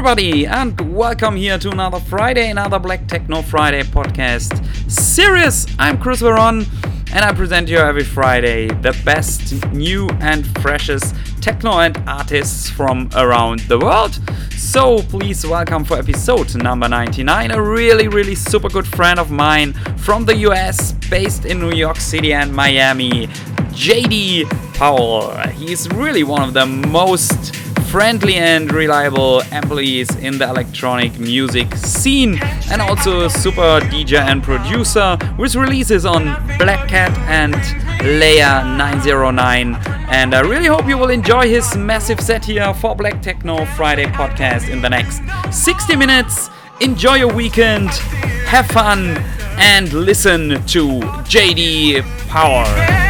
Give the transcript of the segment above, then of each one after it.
Everybody, and welcome here to another Friday, another Black Techno Friday podcast series. I'm Chris Veron, and I present you every Friday the best new and freshest techno and artists from around the world. So please welcome for episode number 99 a really, really super good friend of mine from the US, based in New York City and Miami, JD Powell. He's really one of the most friendly and reliable employees in the electronic music scene and also a super DJ and producer with releases on Black Kat and Layer 909 and I really hope you will enjoy his massive set here for Black Techno Friday podcast in the next 60 minutes. Enjoy your weekend, have fun and listen to JD Powell.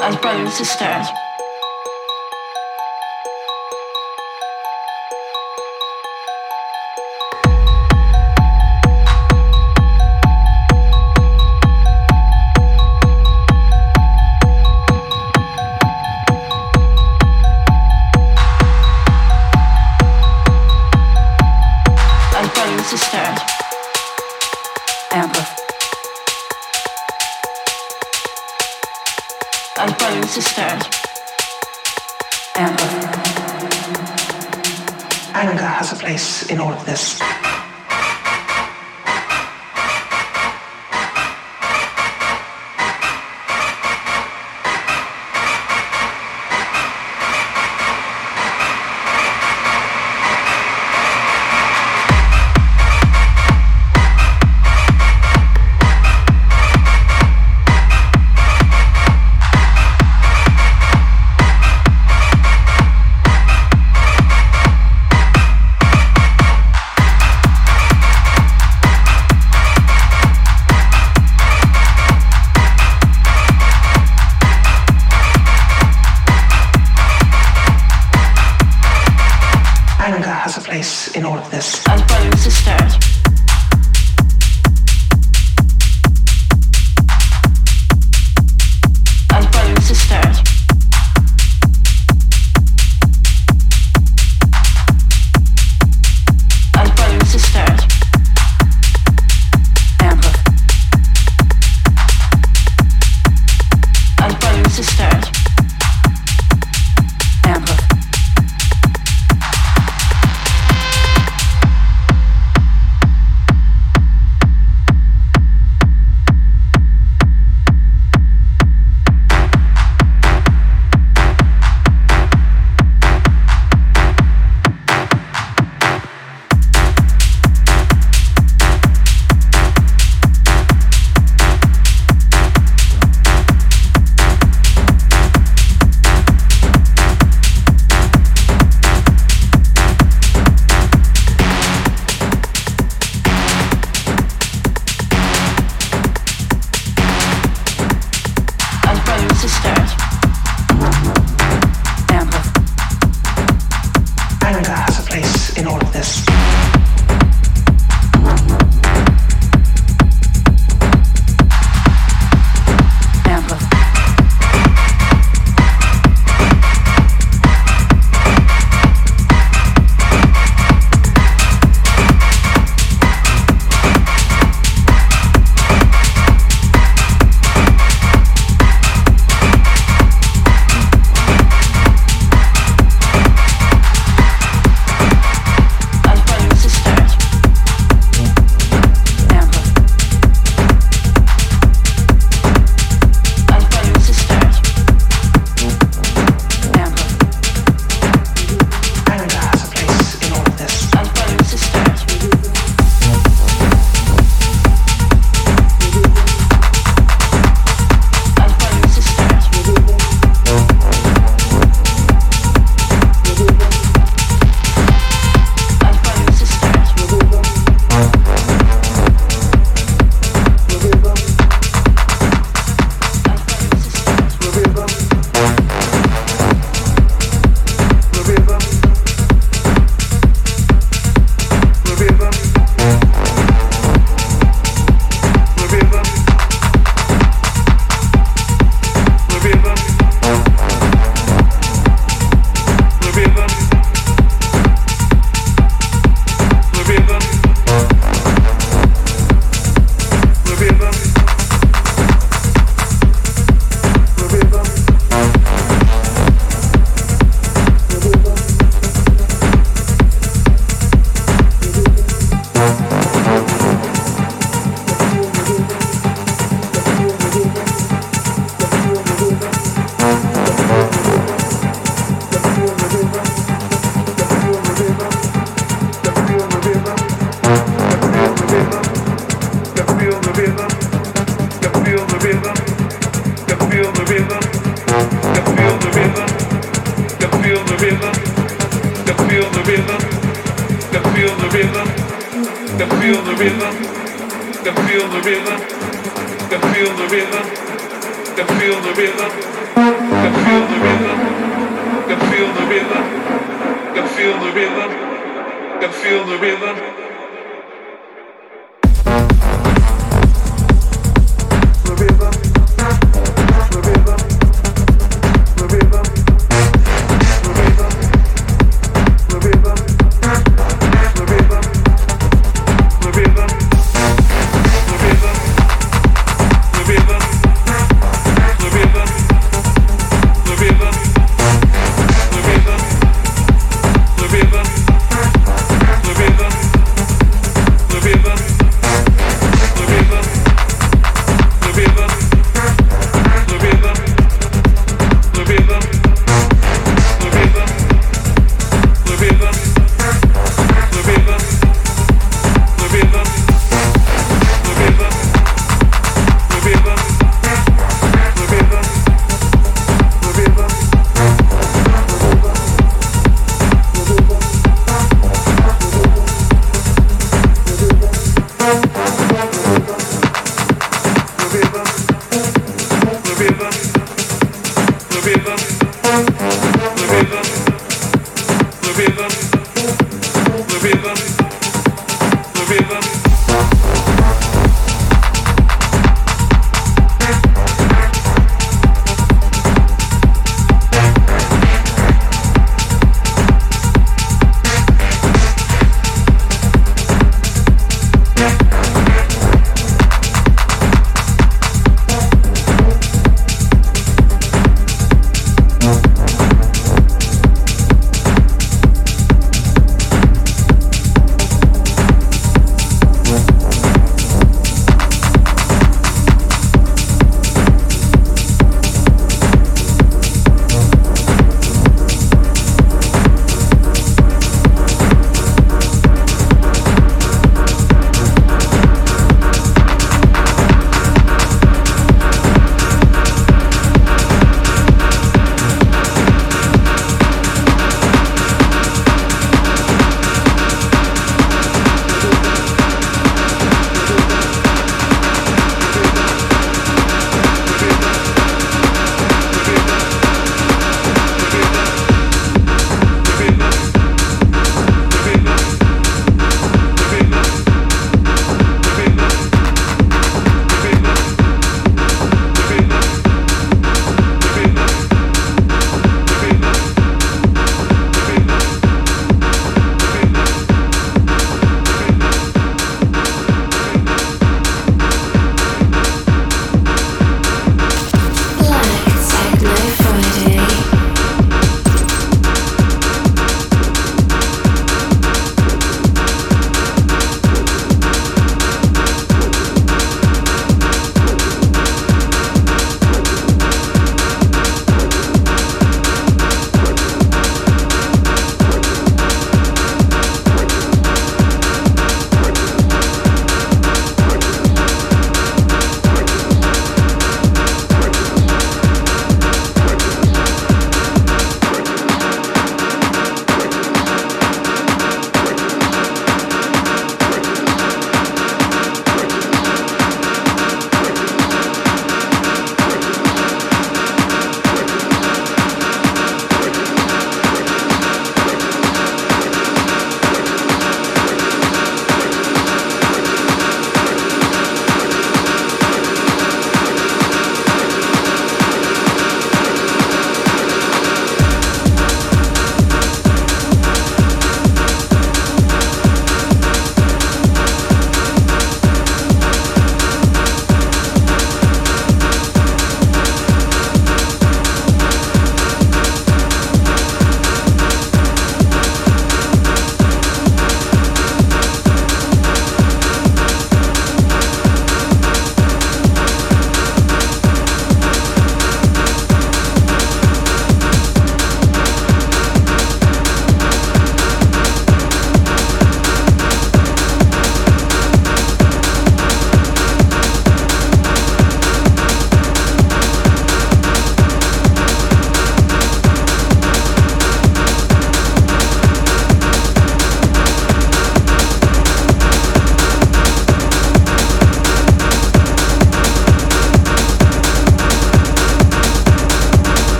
as brothers and sisters.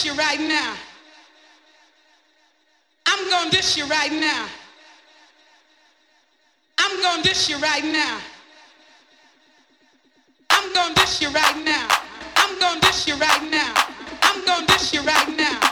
dish you right now. I'm gonna dish you right now. I'm gonna dish you right now. I'm gonna dish you right now. I'm gonna dish you right now. I'm gonna dish you right now.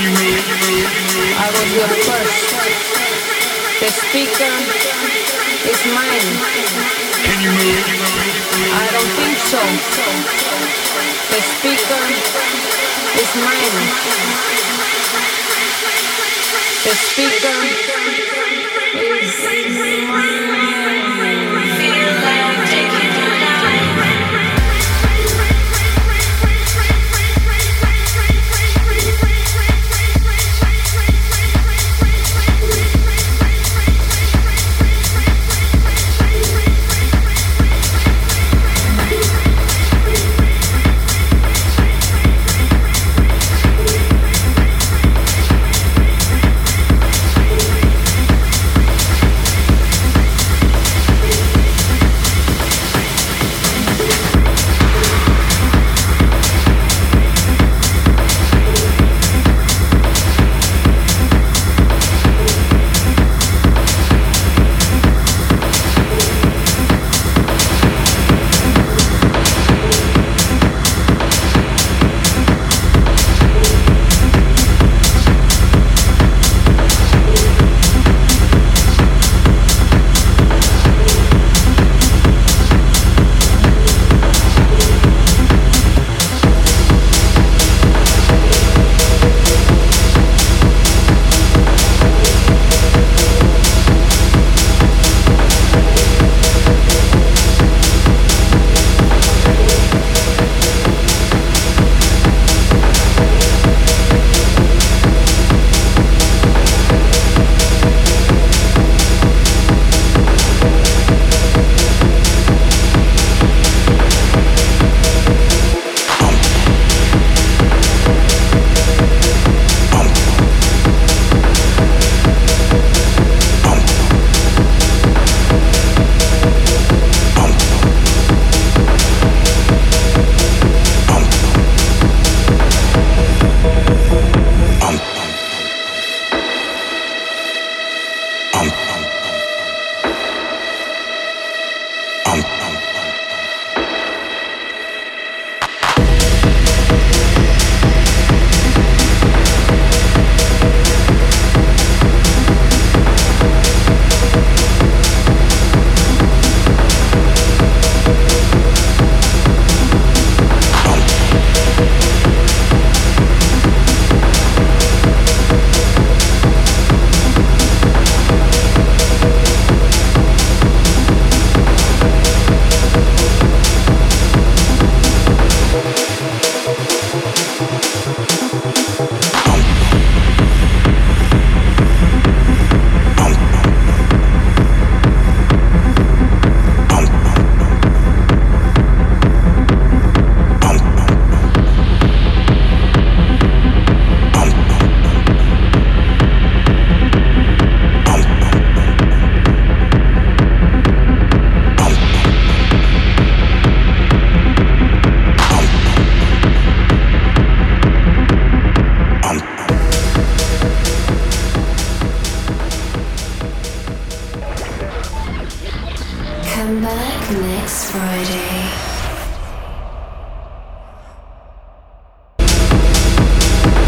I was your first. The speaker is mine. Can you move? I don't think so. The speaker is mine. The speaker